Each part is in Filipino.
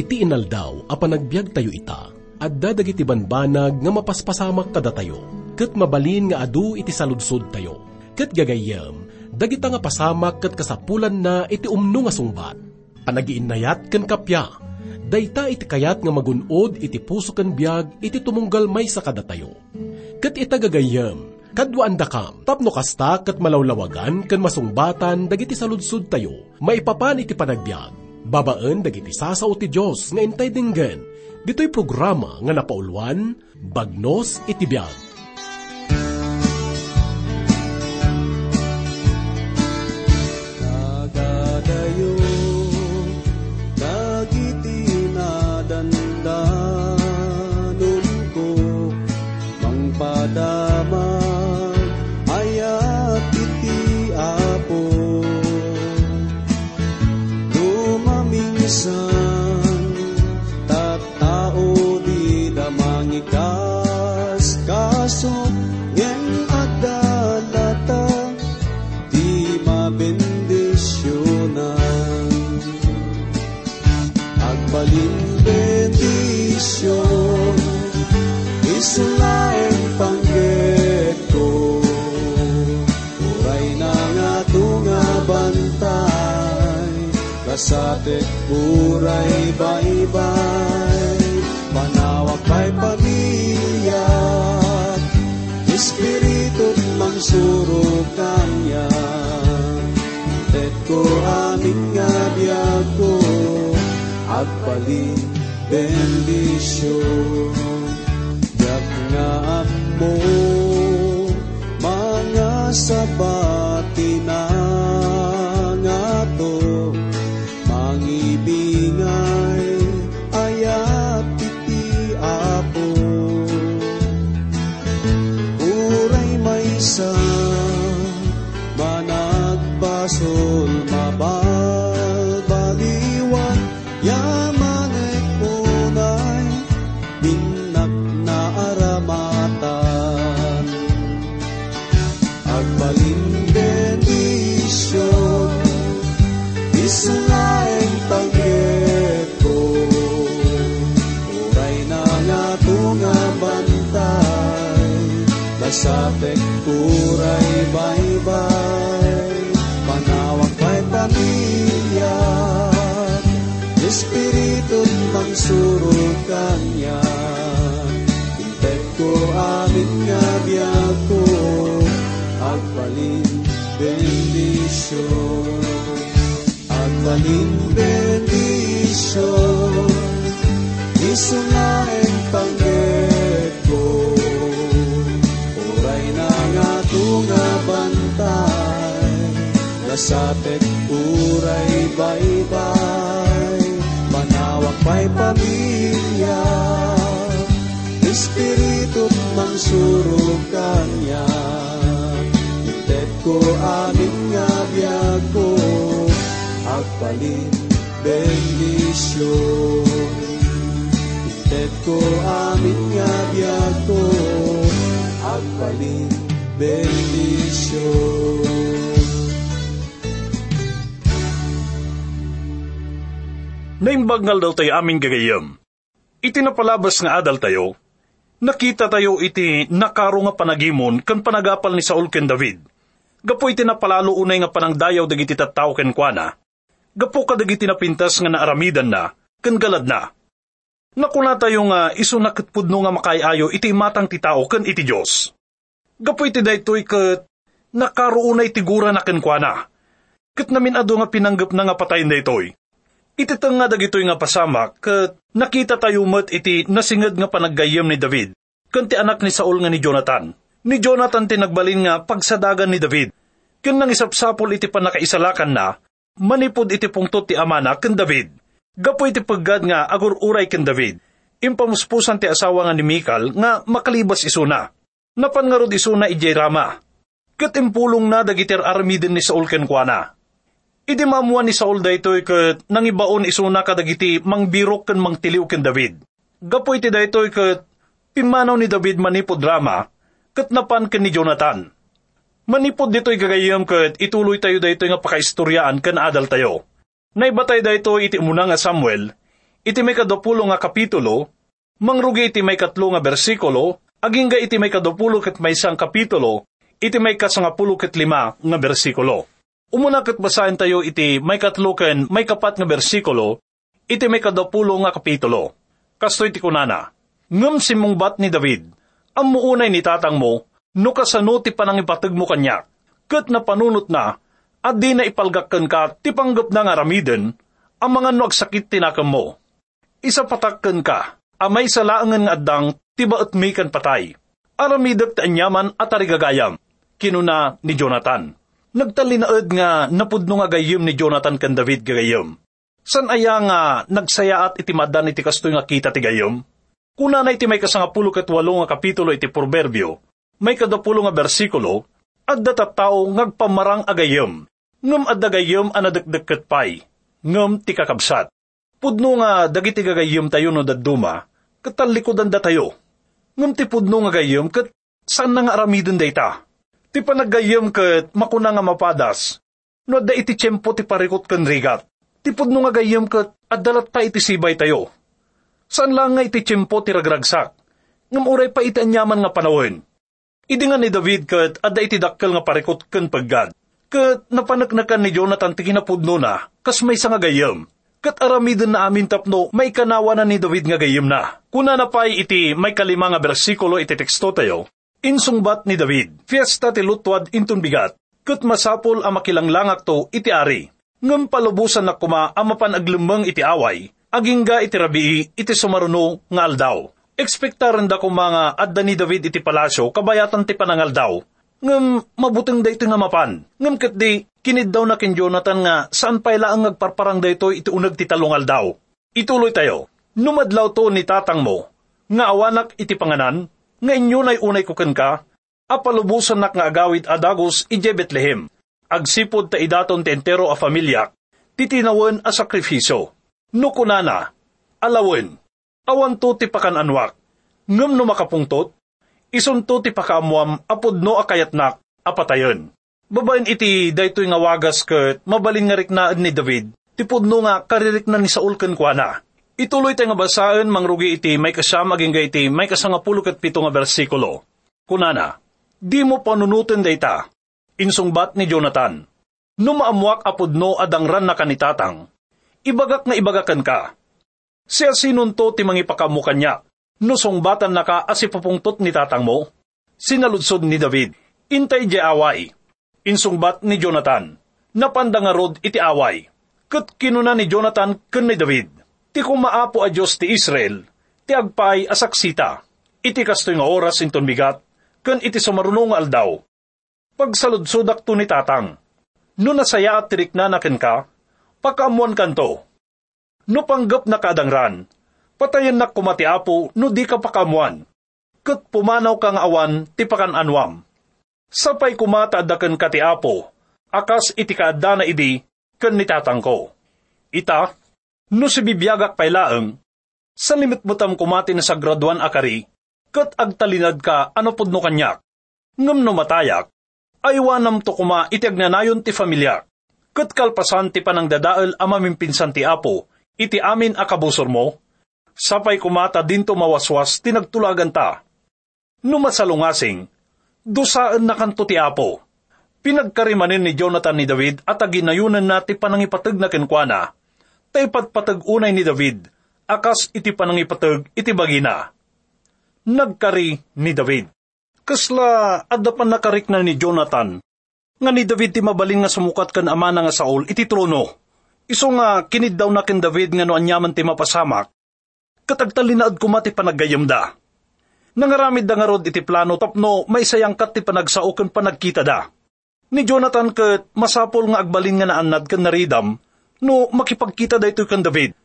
iti inaldaw a panagbiag tayo ita, at dadagiti banbanag nga mapaspasamak kada tayo, kat mabalin nga adu iti saludsod tayo. Kat gagayam, dagita nga pasamak kat kasapulan na iti umno nga sungbat. Panagiinayat kan kapya, dayta iti kayat nga magunod iti puso kan biag iti tumunggal may sa kada tayo. Kat itagagayam, Kadwaan da kam, tapno kasta kat malawlawagan kan masungbatan dagiti saludsud tayo, maipapan iti panagbiag. Babaan dagiti sasao ti Diyos nga intay dinggen, dito'y programa nga napaulwan, Bagnos iti biag. Agpalin bendisyon. Yak nga mo, mga sabati mangsuro kanya Intet ko amin nga biyag ko Agbalin bendisyon Agbalin bendisyon Isulaeng panggit ko. Uray na nga tunga bantay. Lasapek uray baybay Pa'y pamilya Espiritu mangsuro kanya. Itet ko amin nga biyag ko Agpalin bendisyon Itet ko amin nga biyag ko Agpalin bendisyon Naimbagngal daw tayo aming gagayam. Iti napalabas nga adal tayo, nakita tayo iti nakaro nga panagimon kan panagapal ni Saul ken David. Gapo iti napalalo unay nga panangdayaw dagiti tattao ken kuana. Gapo ka dagiti napintas nga naaramidan na, ken galad na. Nakuna tayo nga iso nakatpudno nga makayayo iti matang ti tao ken iti Dios. Gapo iti daytoy ket nakaro unay tigura na ken kuana. Ket namin ado nga pinanggap na nga patayin daytoy. Iti nga dagitoy nga pasamak, ket nakita tayo met iti nasinged nga panaggayem ni David, ken ti anak ni Saul nga ni Jonathan. Ni Jonathan ti nagbalin nga pagsadagan ni David. Ken nang isapsapol iti panakaisalakan na, manipod iti pungtot ti amana ken David. Gapo iti paggad nga agur-uray ken David. Impamuspusan ti asawa nga ni Mikal nga makalibas isuna. Napan nga rod isuna ijay rama. Ket impulong na dagiter armiden ni Saul ken kuana. Idi mamuan ni Saul daytoy ket nangibaon isuna kadagiti mangbirok ken mangtiliw ken David. Gapo iti daytoy ket pimanaw ni David manipod drama ket napan ken ni Jonathan. Manipod ditoy gagayam ket ituloy tayo daytoy nga pakaistoryaan ken adal tayo. Naibatay daytoy iti umuna nga Samuel, iti may kadapulo nga kapitulo, mangrugi iti may katlo nga bersikulo, aging ga iti may kadapulo ket may isang kapitulo, iti may kasangapulo ket lima nga bersikulo. Umuna ket basahin tayo iti may katlo ken may kapat nga bersikulo, iti may kadapulo nga kapitulo. Kasto iti kunana, ngem simungbat ni David, ang muunay ni tatang mo, no kasano ti panangipatag mo kanya, ket napanunot na, at di na ipalgakkan ka, ti panggap na nga ramiden, ang mga no agsakit tinakam mo. Isa patakkan ka, amay sa laangan nga addang, tiba at may kan patay. Aramidak ta anyaman at arigagayam, kinuna ni Jonathan. Nagtalinaad nga napudno nga gayim ni Jonathan kan David gagayim. San aya nga nagsaya at itimadan iti kastoy nga kita ti gayim? Kuna na iti may kasangapulo kat walo nga kapitulo iti proverbio, may kadapulo nga bersikulo, at tao ngagpamarang agayim, ngem adda gayem anadagdagket pay, ngem ti kakabsat. Pudno nga dagiti gagayem tayo no dadduma, katalikodan da tayo. Ngem ti pudno nga gayem ket saan nga aramiden dayta. Ti panagayem ket makuna nga mapadas, no da iti tiyempo ti parikot ken rigat. Ti pudno nga gayem ket addalat ta iti sibay tayo. Saan lang nga iti tiyempo ti ragragsak, ngem uray pa iti anyaman nga panawin. Idi nga ni David ket adda iti dakkel nga parikot ken paggad. Kat napanaknakan ni Jonathan ti kinapudno na, kas may nga gayam. Kat aramidin na amin tapno, may kanawa na ni David nga gayam na. Kuna na pa'y iti may kalima nga bersikulo iti teksto tayo, insungbat ni David, fiesta ti lutwad intun bigat, kat masapol ang makilanglangak to iti ari. Ngam palubusan na kuma ang mapanaglimang iti away, agingga iti rabii iti sumaruno nga aldaw. Ekspektaran da ko mga adda ni David iti palasyo kabayatan ti panangal daw, ngem mabuting dayto nga mapan. Ngem ket di, kinid daw na kin Jonathan nga saan pa ila ang nagparparang dayto iti unag ti talungal daw. Ituloy tayo. Numadlaw to ni tatang mo, nga awanak iti panganan, nga inyo nay unay kuken ka, apalubusan nak nga agawid adagos ije Bethlehem. Agsipod ta idaton ti entero a familyak, titinawen a sakrifiso. Nukunana, alawen, awan to ti pakananwak, ngem no makapungtot, isunto ti pakaamuam apudno akayatnak apatayon. Babayin iti daytoy nga wagas ket mabalin nga riknaan ni David, ti pudno nga karirik na ni Saul ken kuana. Ituloy tayo nga basaan mangrugi iti may kasama aging iti may kasangapulo ket pito nga bersikulo. Kunana, di mo panunutin dayta, insungbat ni Jonathan, no maamuak apudno adang ran na kanitatang, ibagak na ibagakan ka. Siya sinunto ti mangipakamukan niya, No songbatan na ka asipapungtot ni tatang mo, sinaludsod ni David, intay di away. Insungbat ni Jonathan, napanda nga rod iti away. Kat kinuna ni Jonathan kun ni David, ti kumaapo a Diyos ti Israel, ti agpay asaksita, iti kastoy nga oras inton bigat, kun iti sumarunong aldaw. Pagsaludsudak to ni tatang, no nasaya at tirik na nakin ka, pakamuan kanto. No panggap na kadangran, patayan na kumati apo no di ka pakamuan. Kat pumanaw kang awan ti pakan anwam. Sapay kumata adakan kati apo, akas iti kaadda na idi, kan nitatang ko. Ita, no si bibiyagak pailaeng, sa limit mo tam kumati na sa graduan akari, kat agtalinad ka ano pudno kanyak. Ngam no matayak, aywanam to kuma iti agnanayon ti familya. Kat kalpasan ti panang dadaal amamimpinsan ti apo, iti amin akabusor mo, Sapay kumata dinto mawaswas tinagtulagan ta. Numasalungasing, dusaan na kanto ti Apo. Pinagkarimanin ni Jonathan ni David at aginayunan na ti panangipatag na kenkwana. Tay patpatag unay ni David, akas iti panangipatag iti bagina. Nagkari ni David. Kasla adda pan nakarik na ni Jonathan, nga ni David ti mabaling nga sumukat kan ama nga Saul iti trono. Iso nga kinid daw na ken David nga no anyaman ti mapasamak, katagtalinaad kumati panaggayam da. Nangaramid da nga rod iti plano tapno may sayang kat ti panagsaukan panagkita da. Ni Jonathan kat masapol nga agbalin nga naanad kan naridam no makipagkita da ito kan David.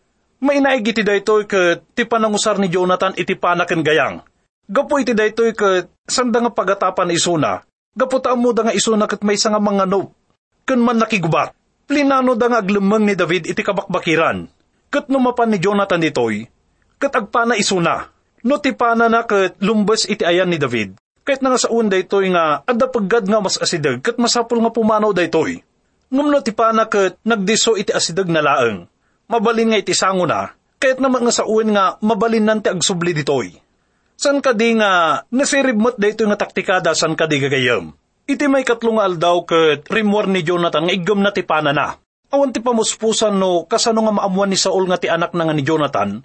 Mainaig iti da ito kat ti panangusar ni Jonathan iti panakan gayang. Gapo iti da ito kat sanda nga pagatapan isuna. Gapo mo da nga isuna kat may nga mga nope. Kan man nakigubat. Plinano da nga aglemang ni David iti kabakbakiran. Kat numapan ni Jonathan ditoy, kat agpana isuna. No ti pana na kat lumbas iti ayan ni David. Kahit na nga sa un daytoy nga, adda paggad nga mas asidag, kat masapul nga pumanaw daytoy. Ngum no ti pana kat nagdiso iti asidag na laeng. Mabalin nga iti sango na, Kaya't naman nga sa uwin nga mabalin nante agsubli ditoy. San ka di nga nasiribmat da ito nga taktikada san ka di gagayam. Iti may katlong aldaw ket rimwar ni Jonathan nga igam na ti panana. Awan ti pamuspusan no kasano nga maamuan ni Saul nga ti anak na nga ni Jonathan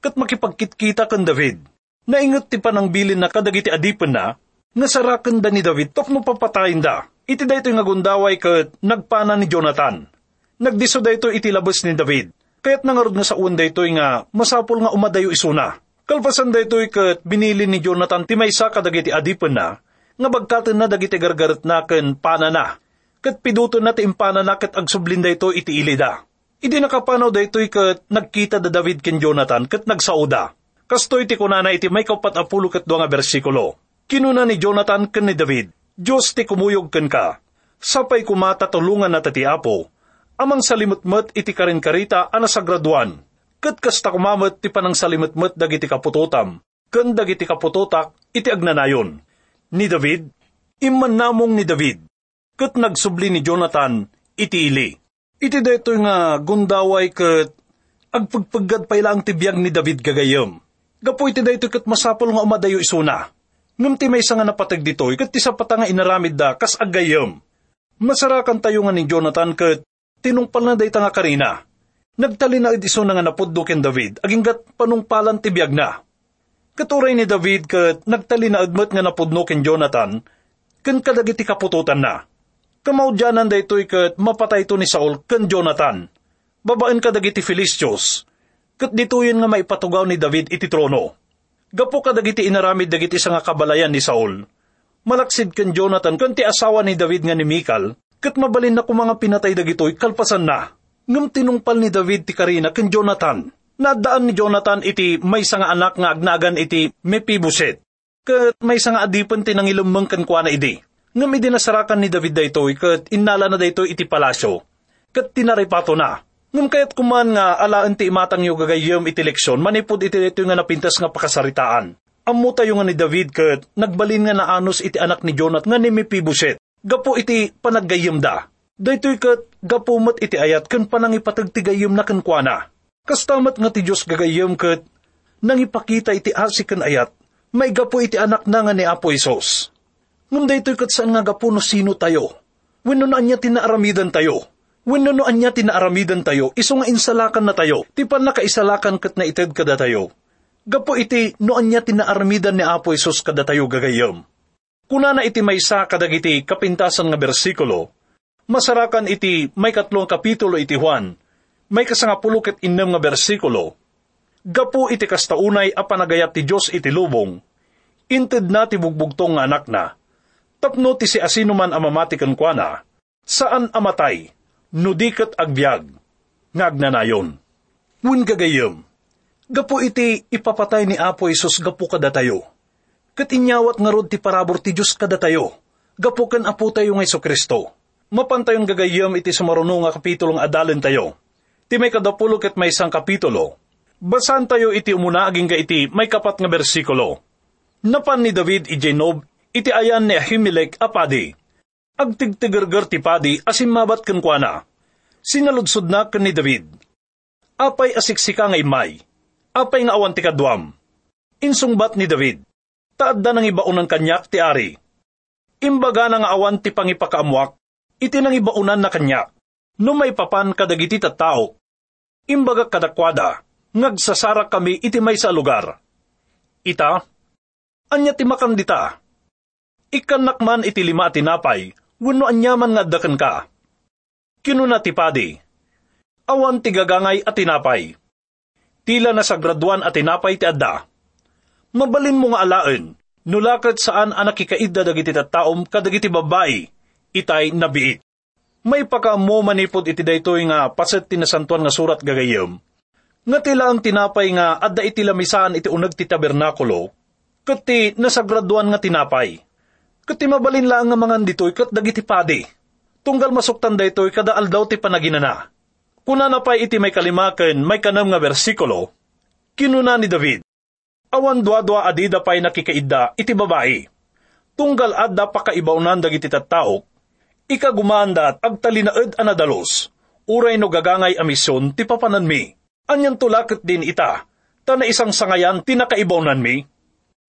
ket makipagkitkita kan David. Naingot ti panang bilin na kadagiti adipen na nga saraken da ni David tapno papatayin da. Iti da ito nga gundaway ket nagpana ni Jonathan. Nagdiso da ito iti labas ni David. Kaya't nangarod nga sa uwan da ito nga masapol nga umadayo isuna. Kalpasan da ito kat binili ni Jonathan ti maysa kadagiti adipen na nga bagkatan na dagiti gargarat na ken pana na. Kat piduto na ti impana na kat agsublin da ito iti ilida. Idi nakapanaw da ito kat nagkita da David ken Jonathan kat nagsauda. Kasto iti kunana iti may kapat apulo kat nga bersikulo. Kinuna ni Jonathan ken ni David, Diyos ti kumuyog ken ka. Sapay kumata tulungan na ti apo amang salimutmet iti karin-karita ana sa graduan. Kat kasta kumamot ti panang salimutmet dagiti kaputotam, ken dagiti kaputotak iti agnanayon. Ni David, imman namong ni David, kat nagsubli ni Jonathan iti ili. Iti dayto nga gundaway kat agpagpagad pa ilang tibiyag ni David gagayom. Gapo iti dayto kat masapol nga umadayo isuna. Ngam ti may nga napatag ditoy kat ti sapata nga inaramid da kas agayom. Masarakan tayo nga ni Jonathan kat tinungpal na dayta nga karina. Nagtali na idiso na nga napuddo ken David, aginggat panungpalan tibiyag na. Katuray ni David kat nagtali na agmat nga napudno ken Jonathan, ken kadagiti kapututan na. Kamaudyanan daytoy kat mapatay to ni Saul ken Jonathan. Babaen kadagiti Filistios, kat dituyen nga maipatugaw ni David iti trono. Gapo kadagiti inaramid dagiti sa nga kabalayan ni Saul. Malaksid ken Jonathan ken ti asawa ni David nga ni Mikal, kat mabalin na mga pinatay dagitoy kalpasan na. Ngam tinungpal ni David ti Karina ken Jonathan. Nadaan ni Jonathan iti may nga anak nga agnagan iti Mepiboset. Kat may nga adipan ti nangilumang kan kwa na idi. Ngam idi nasarakan ni David daytoy kat innala na daytoy iti palasyo. Kat tinaripato na. Ngam kayat kuman nga alaan ti imatang yu gagayom iti leksyon, manipod iti ito nga napintas nga pakasaritaan. Ammo tayo nga ni David kat nagbalin nga naanos iti anak ni Jonat nga ni Mepiboset. Gapo iti panaggayim da. Daytoy kat gapumat iti ayat kan panangipatagtigayim na kankwana. Kastamat nga ti Diyos gagayim kat nang ipakita iti asi kan ayat, may gapo iti anak na nga ni Apo Isos. Ngam daytoy kat saan nga gapo no sino tayo? Wenno na anya tinaaramidan tayo. Wenno no anya tinaaramidan tayo, iso nga insalakan na tayo, ti pan nakaisalakan kat na ited kada tayo. Gapo iti no anya tinaaramidan ni Apo Isos kada tayo gagayim. Kunana iti may sa kadagiti kapintasan nga bersikulo, masarakan iti may katlong kapitulo iti Juan, may kasangapulo ket innem nga bersikulo, gapu iti kastaunay a panagayat ti Diyos iti lubong, inted na ti bugbugtong nga anak na, tapno ti si asino man amamatikan kwa na, saan amatay, nudikat agbyag, ngagnanayon. Win gagayom, gapu iti ipapatay ni Apo Isus gapu kada tayo. Kat inyawat nga rod ti parabor ti Diyos kada tayo. Gapu kan apo tayo nga Iso Kristo. Mapantayon gagayom iti sumaruno nga kapitulong adalin tayo. Ti may kadapulo ket may isang kapitulo. Basan tayo iti umuna aging ga iti may kapat nga bersikulo. Napan ni David iti Nob, iti ayan ni Ahimelech apadi. Agtigtigargar ti padi asim mabat kan kuana. Sinaludsod na kan ni David. Apay asiksika nga imay. Apay nga awan ti kadwam. Insungbat ni David. Taadda nang ibaunan kanyak ti ari. Imbaga na nga awan ti pangipakaamuak, iti nang ibaunan na kanyak. No may papan kadagiti tattao. Imbaga kadakwada, ngagsasara kami iti may sa lugar. Ita, anya ti makandita. Ikanak man iti lima tinapay, wano anyaman nga dakan ka. Kinuna ti padi. Awan ti gagangay at tinapay. Tila na sa graduan at tinapay ti adda. Mabalin mo nga alaen, nulakat saan anak ikaidda dagiti tattaom kadagiti babae, itay nabiit. May pakamo manipod iti daytoy nga paset tinasantuan nga surat gagayem. Nga tila ang tinapay nga adda iti lamisaan iti unag ti tabernakulo, kat ti nasagraduan nga tinapay. Kat ti mabalin lang nga mga ditoy kat dagiti padi. Tunggal masuktan daytoy kada aldaw ti panaginana. Kuna na pa iti may kalimaken may kanam nga bersikulo, kinuna ni David, awan dua-dua adida pay nakikaida iti babae. Tunggal adda pakaibaunan dagiti tattaok, ikagumanda at agtalinaed anadalos, uray no gagangay a misyon ti papanan mi. Anyan tulakot din ita, ta na isang sangayan tinakaibawnan mi.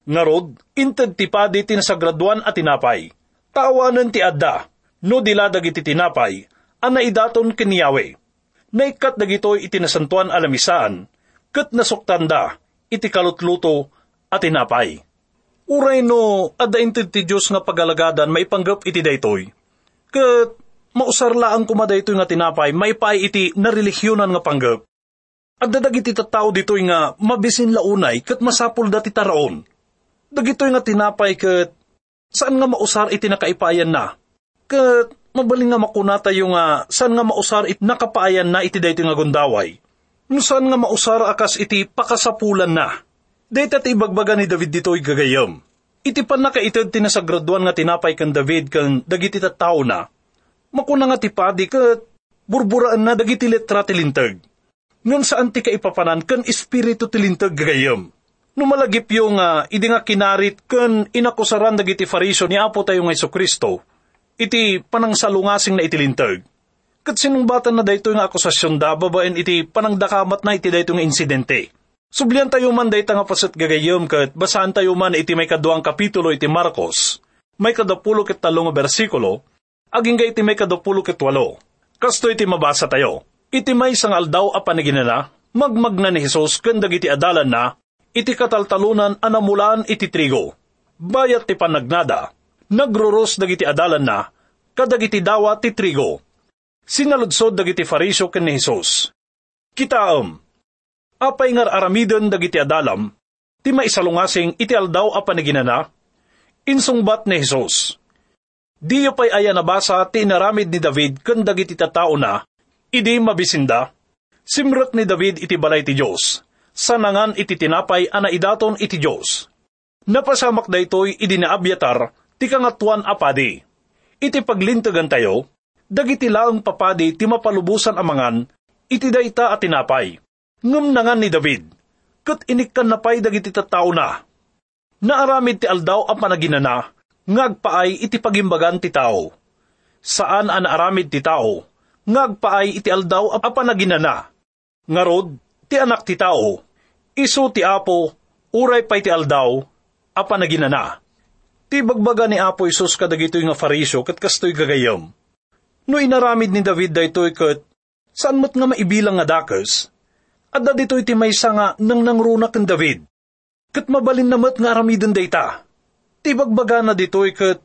Ngarod, inted ti padi tinasagraduan at tinapay. Taawanan ti adda, no diladag iti tinapay, ana idaton kiniyawe. Naikat dagitoy itinasantuan alamisaan, kat nasuktanda, iti kalutluto at tinapay. Uray no, adda inted ti Diyos nga pagalagadan maipanggap iti daytoy. Kat mausarlaan kuma daytoy nga tinapay, maipay iti nareligyonan nga panggap. Adda dagiti tattao ditoy nga mabisin launay kat masapul dati taraon Dagitoy nga tinapay ket saan nga mausar iti nakaipayan na. Ket mabaling nga makunata yung nga saan nga mausar iti nakapaayan na iti daytoy nga gundaway. Saan nga mausar akas iti pakasapulan na. Dayta ti ibagbaga ni David ditoy gagayam. Iti pan nakaited tinasagraduan nga tinapay kan David kan dagiti tattao na. Makuna nga ti padi ket burburaan na dagiti letra tilintag. Ngan saan ti kaipapanan kan espiritu tilintag gagayam Numalagip yung uh, idi nga kinarit ken inakusaran dagiti fariso ni Apo tayo nga Kristo, iti panangsalungasing na itilintag. Kat sinumbatan na dayto nga akusasyon da, babaen iti panangdakamat na iti dayto nga insidente. Sublian tayo man dayta nga pasit gagayom kat basaan tayo man iti may kaduang kapitulo iti Marcos, may kadapulo ket talong bersikulo, aging ga iti may kadapulo ket walo. Kasto iti mabasa tayo. Iti may sangal daw a paniginana, magmagna ni Jesus ken dagiti adalan na, iti kataltalunan anamulaan iti trigo. Bayat ti panagnada, nagroros dagiti adalan na, kadagiti dawa ti trigo. Sinaludsod dagiti farisyo ken ni Jesus. Kitaam, apay ngar aramidon dagiti adalam, ti maisalungasing iti aldaw a paniginana, insungbat ni Jesus. Diyo pay aya nabasa ti inaramid ni David ken dagiti tatao na, idi mabisinda, simrot ni David iti balay ti Diyos sanangan iti tinapay ana idaton iti Diyos. Napasamak daytoy idi na abyatar, ti kangatuan apadi. Iti paglintagan tayo, dagiti laang papadi ti mapalubusan amangan, iti dayta at tinapay. Ngum nangan ni David, kat inikkan na pay dagiti tattao na. Naaramid ti aldaw ang panaginana, ngagpaay iti pagimbagan ti tao. Saan ang naaramid ti tao, ngagpaay iti aldaw ang panaginana. Ngarod, ti anak ti tao, iso ti apo, uray pay ti aldaw, apa na ginana. Ti bagbaga ni apo Isus kadagitoy nga farisyo kat kastoy gagayam. No inaramid ni David daytoy kat, saan mo't nga maibilang nga dakas, at da dito'y ti maysa nga nang nangrunak ng David. Kat mabalin namat nga aramidin dayta. Ti bagbaga na dito'y kat,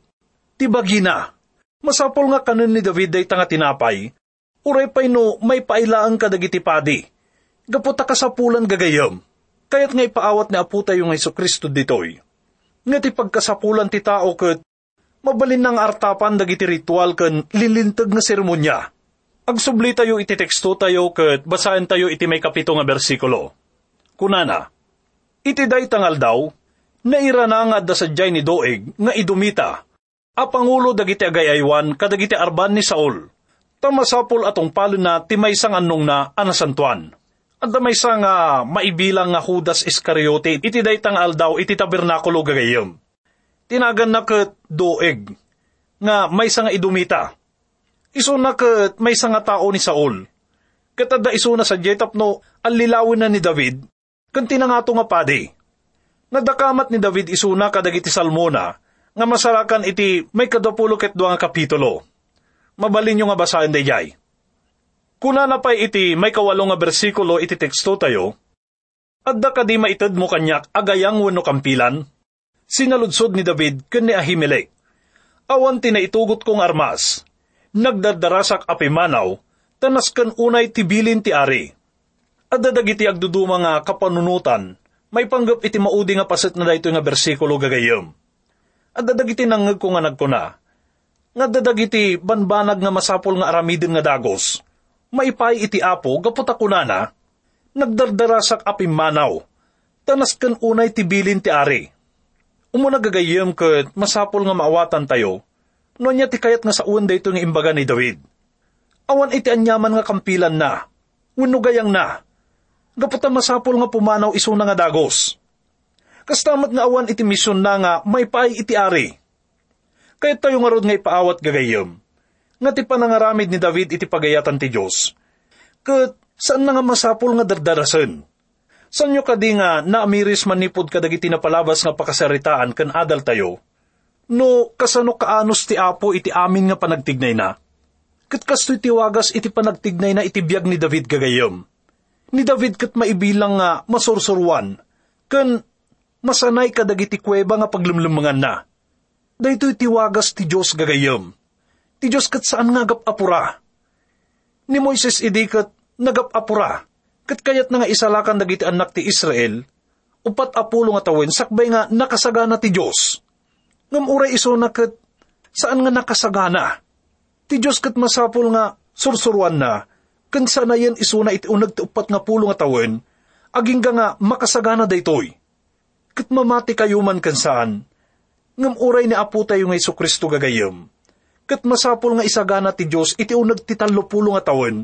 ti bagina. Masapol nga kanon ni David dayta nga tinapay, uray pay no may pailaan kadagiti padi Gaputa ka sa pulan gagayam. Kaya't nga ipaawat ni Apo tayo nga Iso Kristo ditoy. Nga ti pagkasapulan ti tao kat mabalin ng artapan dagiti ritual kan lilintag nga seremonya. Agsubli tayo iti teksto tayo kat basahin tayo iti may kapito nga bersikulo. Kunana, iti day tangal daw, naira na nga dasadyay ni Doeg nga idumita, a pangulo dagiti agayaywan kadagiti arban ni Saul. Tamasapol atong palo na timaysang anong na anasantuan at may sa nga maibilang nga Judas Iscariote, iti daytang aldaw iti tabernakulo gagayom. Tinagan na doeg, nga may nga idumita. Iso na kat may nga tao ni Saul. Katada iso na sa jetap no, alilawin na ni David, kan tinangato nga padi. Nadakamat ni David iso na kadagiti salmona, nga masarakan iti may kadapulo ket nga kapitulo. Mabalin nyo nga basahin dayay. Kuna na pa'y iti may kawalo nga bersikulo iti teksto tayo, adda ka di maitad mo kanyak agayang wano kampilan, sinaludsod ni David ken ni Ahimelech. Awan tinaitugot kong armas, nagdardarasak apimanaw, tanas kan unay tibilin ti ari. Adda dagiti agduduma nga kapanunutan, may panggap iti maudi nga paset na dayto nga bersikulo gagayom. Adda dagiti nangag ko nga nagkuna, nga dadagiti banbanag nga masapol nga aramidin nga dagos, maipay iti apo gaputa kunana, nagdardarasak apim manaw, tanas kan unay tibilin ti ari. Umuna gagayem ket masapol nga maawatan tayo, no niya ti kayat nga sa uwan dayto nga imbaga ni David. Awan iti anyaman nga kampilan na, wano gayang na, gaputa masapol nga pumanaw iso na nga dagos. Kastamat nga awan iti misyon na nga may iti ari. Kaya tayo nga rod nga ipaawat gagayem nga ti panangaramid ni David iti pagayatan ti Diyos. Kat Saan na nga masapul nga dardarasan? San nyo kadi nga naamiris manipod kadagiti napalabas nga pakasaritaan kan adal tayo? No, kasano kaanos ti apo iti amin nga panagtignay na? Kat kasto'y tiwagas iti panagtignay na iti biyag ni David gagayom. Ni David kat maibilang nga masursurwan, kan masanay kadagiti kuweba nga paglumlumangan na. Daytoy tiwagas ti Diyos gagayom. Ti Diyos kat saan nga apura? Ni Moises idi kat nagapapura. Kat kayat na nga isalakan dagiti anak ti Israel, upat apulo nga tawin, sakbay nga nakasagana ti Diyos. Ngam uray iso na kat, saan nga nakasagana? Ti Diyos kat masapul nga sursuruan na, kan sana yan iso na iti unag ti upat nga pulo nga tawin, aging nga makasagana daytoy. Kat mamati kayo man kan saan, ngam uray ni apo tayo nga Kristo gagayam. Kat masapul nga isagana ti Diyos iti unag ti pulo nga tawin,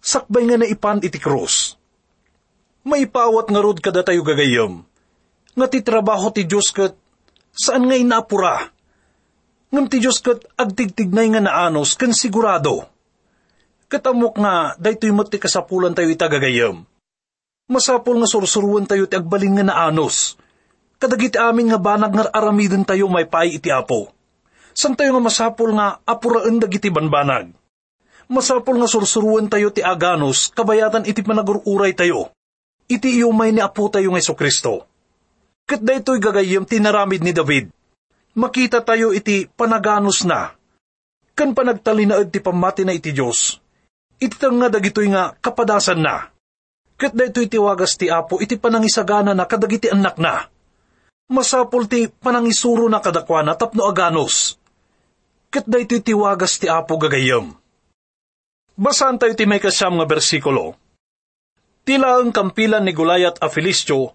sakbay nga naipan iti krus. Maipawat nga rod kada tayo gagayam. Nga ti trabaho ti Diyos kat saan nga inapura. Ngam ti Diyos kat agtigtignay nga naanos kan sigurado. Katamok nga daytoy mat ti kasapulan tayo itagagayam. Masapol nga sursuruan tayo ti agbalin nga naanos. Kadagiti amin nga banag nga aramidin tayo may pay iti apo. San tayo nga masapol nga apuraan dagiti banbanag masapol nga sursuruan tayo ti aganos, kabayatan iti panagururay tayo. Iti iumay ni Apo tayo ng Kristo. Kat daytoy gagayam tinaramid ni David. Makita tayo iti panaganos na. Kan panagtalinaad ti pamati na iti Diyos. Iti nga dagitoy nga kapadasan na. Kat daytoy tiwagas ti Apo iti panangisagana na kadagiti anak na. Masapol ti panangisuro na kadakwana tapno aganos. Kat daytoy tiwagas ti Apo gagayam Basan tayo ti may kasyam nga bersikulo. Tila ang kampilan ni Gulayat a Filistyo,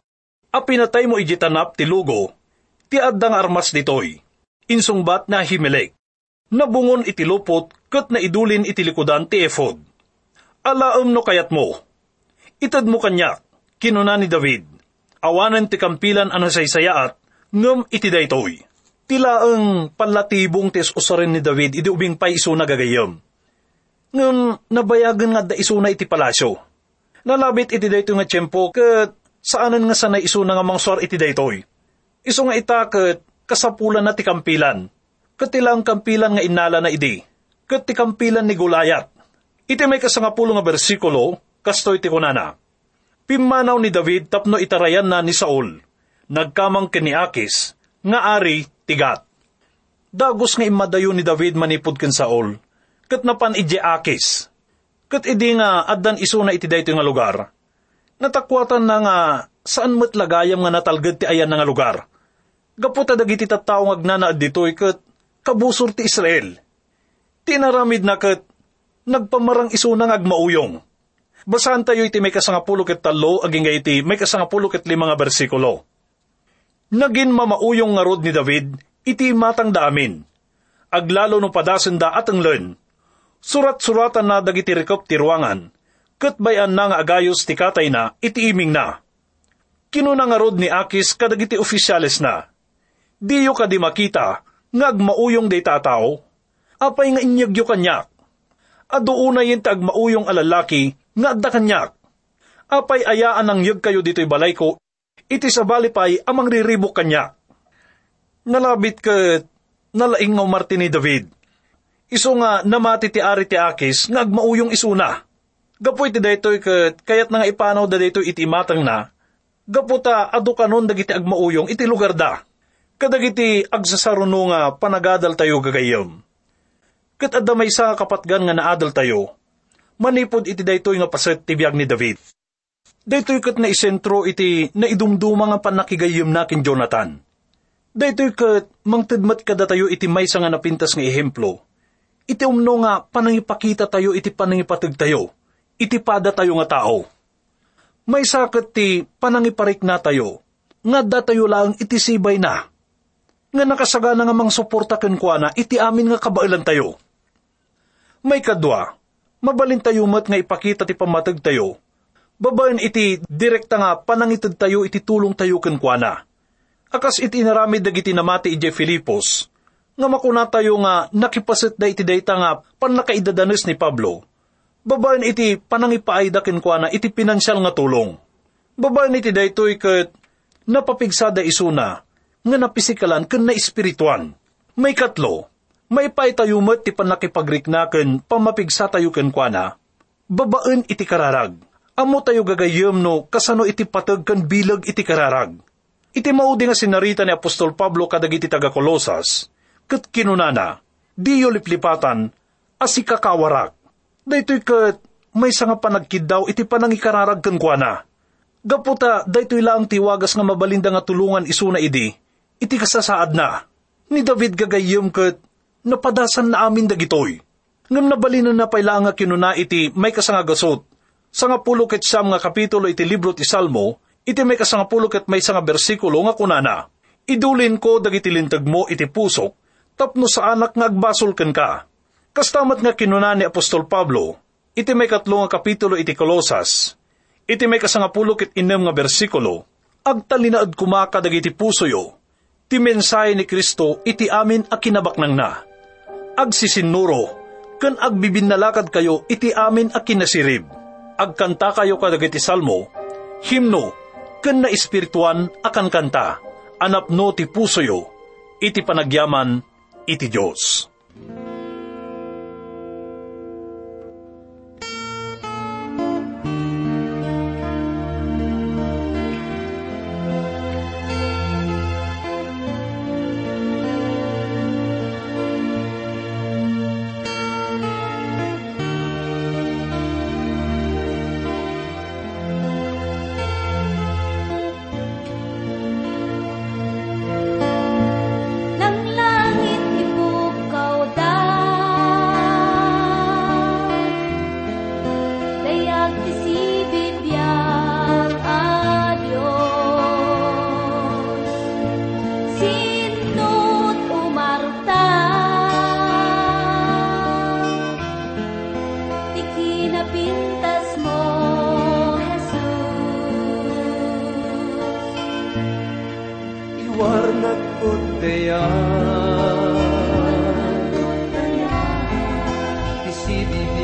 a pinatay mo ijitanap ti lugo, ti addang armas ditoy, insungbat na himelek, nabungon iti lupot, kat na idulin iti likudan ti efod. Alaam no kayat mo, itad mo kanyak, kinuna ni David, awanan ti kampilan ano saysayaat, ngam iti daytoy. Tila ang palatibong tis usarin ni David, idi ubing paiso na gagayam ngam nabayagan nga da isuna iti palasyo. Nalabit iti dayto nga tiyempo ket saanan nga sanay isuna nga mangswar iti daytoy. Iso nga ita ket kasapulan na ti kampilan. Ket ilang kampilan nga inala na idi. Ket ti kampilan ni Gulayat. Iti may kasangapulo nga bersikulo, kastoy ti kunana. Pimanaw ni David tapno itarayan na ni Saul. Nagkamang kiniakis, nga ari tigat. Dagos nga imadayo ni David manipod ken Saul kat napan ije akis. Kat idi nga addan isuna iti dayto nga lugar. Natakwatan na nga saan met lagayam nga natalged ti ayan nga lugar. Gaputa dagiti tattao nga agnanaad ditoy kat kabusor ti Israel. Tinaramid na kat nagpamarang isuna nga agmauyong. Basahan tayo iti may kasangapulo ket talo, aging iti may kasangapulo ket lima nga bersikulo. Nagin mamauyong nga rod ni David, iti matang daamin. Aglalo no padasen da at ang len, Surat-suratan na dagiti rekop ti ruangan, kat bayan na nga agayos ti katay na, itiiming na. Kinuna nga ni Akis kadagiti ofisyales na. Diyo ka di makita, ngag mauyong day tataw, apay nga inyagyo kanyak. Adoona yin tag mauyong alalaki, nga adda kanyak. Apay ayaan ang yag kayo dito'y balay ko, iti sa balipay amang riribok kanyak. Nalabit ka, nalaing nga Martin ni David Iso nga namati ti ari ti akis, nga agmauyong isuna. Gapoy ti daytoy ket kayat nga ipanaw da daytoy iti matang na, gaputa adu kanon dagiti agmauyong iti lugar da. Kadagiti agsasaruno nga panagadal tayo gagayom. Ket adda may isa kapatgan nga naadal tayo, manipod iti daytoy nga paset ti biag ni David. Daytoy ket na isentro iti naidumduma nga panakigayom nakin Jonathan. Daytoy ket mangtedmat kada tayo iti maysa nga napintas nga ehemplo iti umno nga panangipakita tayo iti panangipatag tayo, iti pada tayo nga tao. May sakit ti panangiparik na tayo, nga da tayo lang iti sibay na. Nga nakasagana nga mang suporta kenkwana iti amin nga kabailan tayo. May kadwa, mabalin tayo mat nga ipakita ti pamatag tayo, babayan iti direkta nga panangitad tayo iti tulong tayo kenkwana. Akas iti narami dagiti namati ije Filipos, nga makuna tayo nga nakipasit da iti dayta nga panakaidadanes ni Pablo. Babaen iti panangipaaydakin kwa na iti pinansyal nga tulong. Babaen iti daytoy ket napapigsada isuna nga napisikalan ken na espirituan. May katlo, may paitayumet ti panakipagriknaken pamapigsa tayo ken kwa na, babaen iti kararag. Amo tayo gagayem no kasano iti patag kan bilag iti kararag. Iti maudi nga sinarita ni Apostol Pablo kadagiti taga Kolosas, ket kinunana, diyo liplipatan, asi kakawarak. Daytoy ket may nga panagkid daw iti panangikararag ken kuana. Gaputa, daytoy lang tiwagas nga mabalinda nga tulungan isuna idi, iti kasasaad na. Ni David gagayem ket napadasan na amin dagitoy. Ngam nabalinan na paila nga kinuna iti may kasangagasot, sa nga pulo ket siyam nga kapitulo iti libro ti Salmo, iti may kasangapulo ket may nga bersikulo nga kunana. Idulin ko dagiti lintag mo iti pusok, tapno sa anak nga agbasol ken ka. Kastamat nga kinuna ni Apostol Pablo, iti may katlo nga kapitulo iti Kolosas, iti may kasangapulo ket inem nga bersikulo, agtalinaad kumaka dagiti puso yo, ti mensahe ni Kristo iti amin a kinabaknang na. Agsisinuro, ken agbibinalakad kayo iti amin a kinasirib agkanta kayo kadagiti salmo, himno, ken na espirituan akan kanta, anapno ti pusoyo, iti panagyaman, iti Diyos. Teyan Bizi bir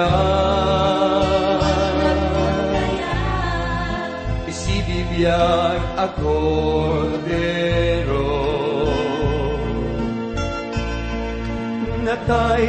kayaan Isibibiyag ako dero Natay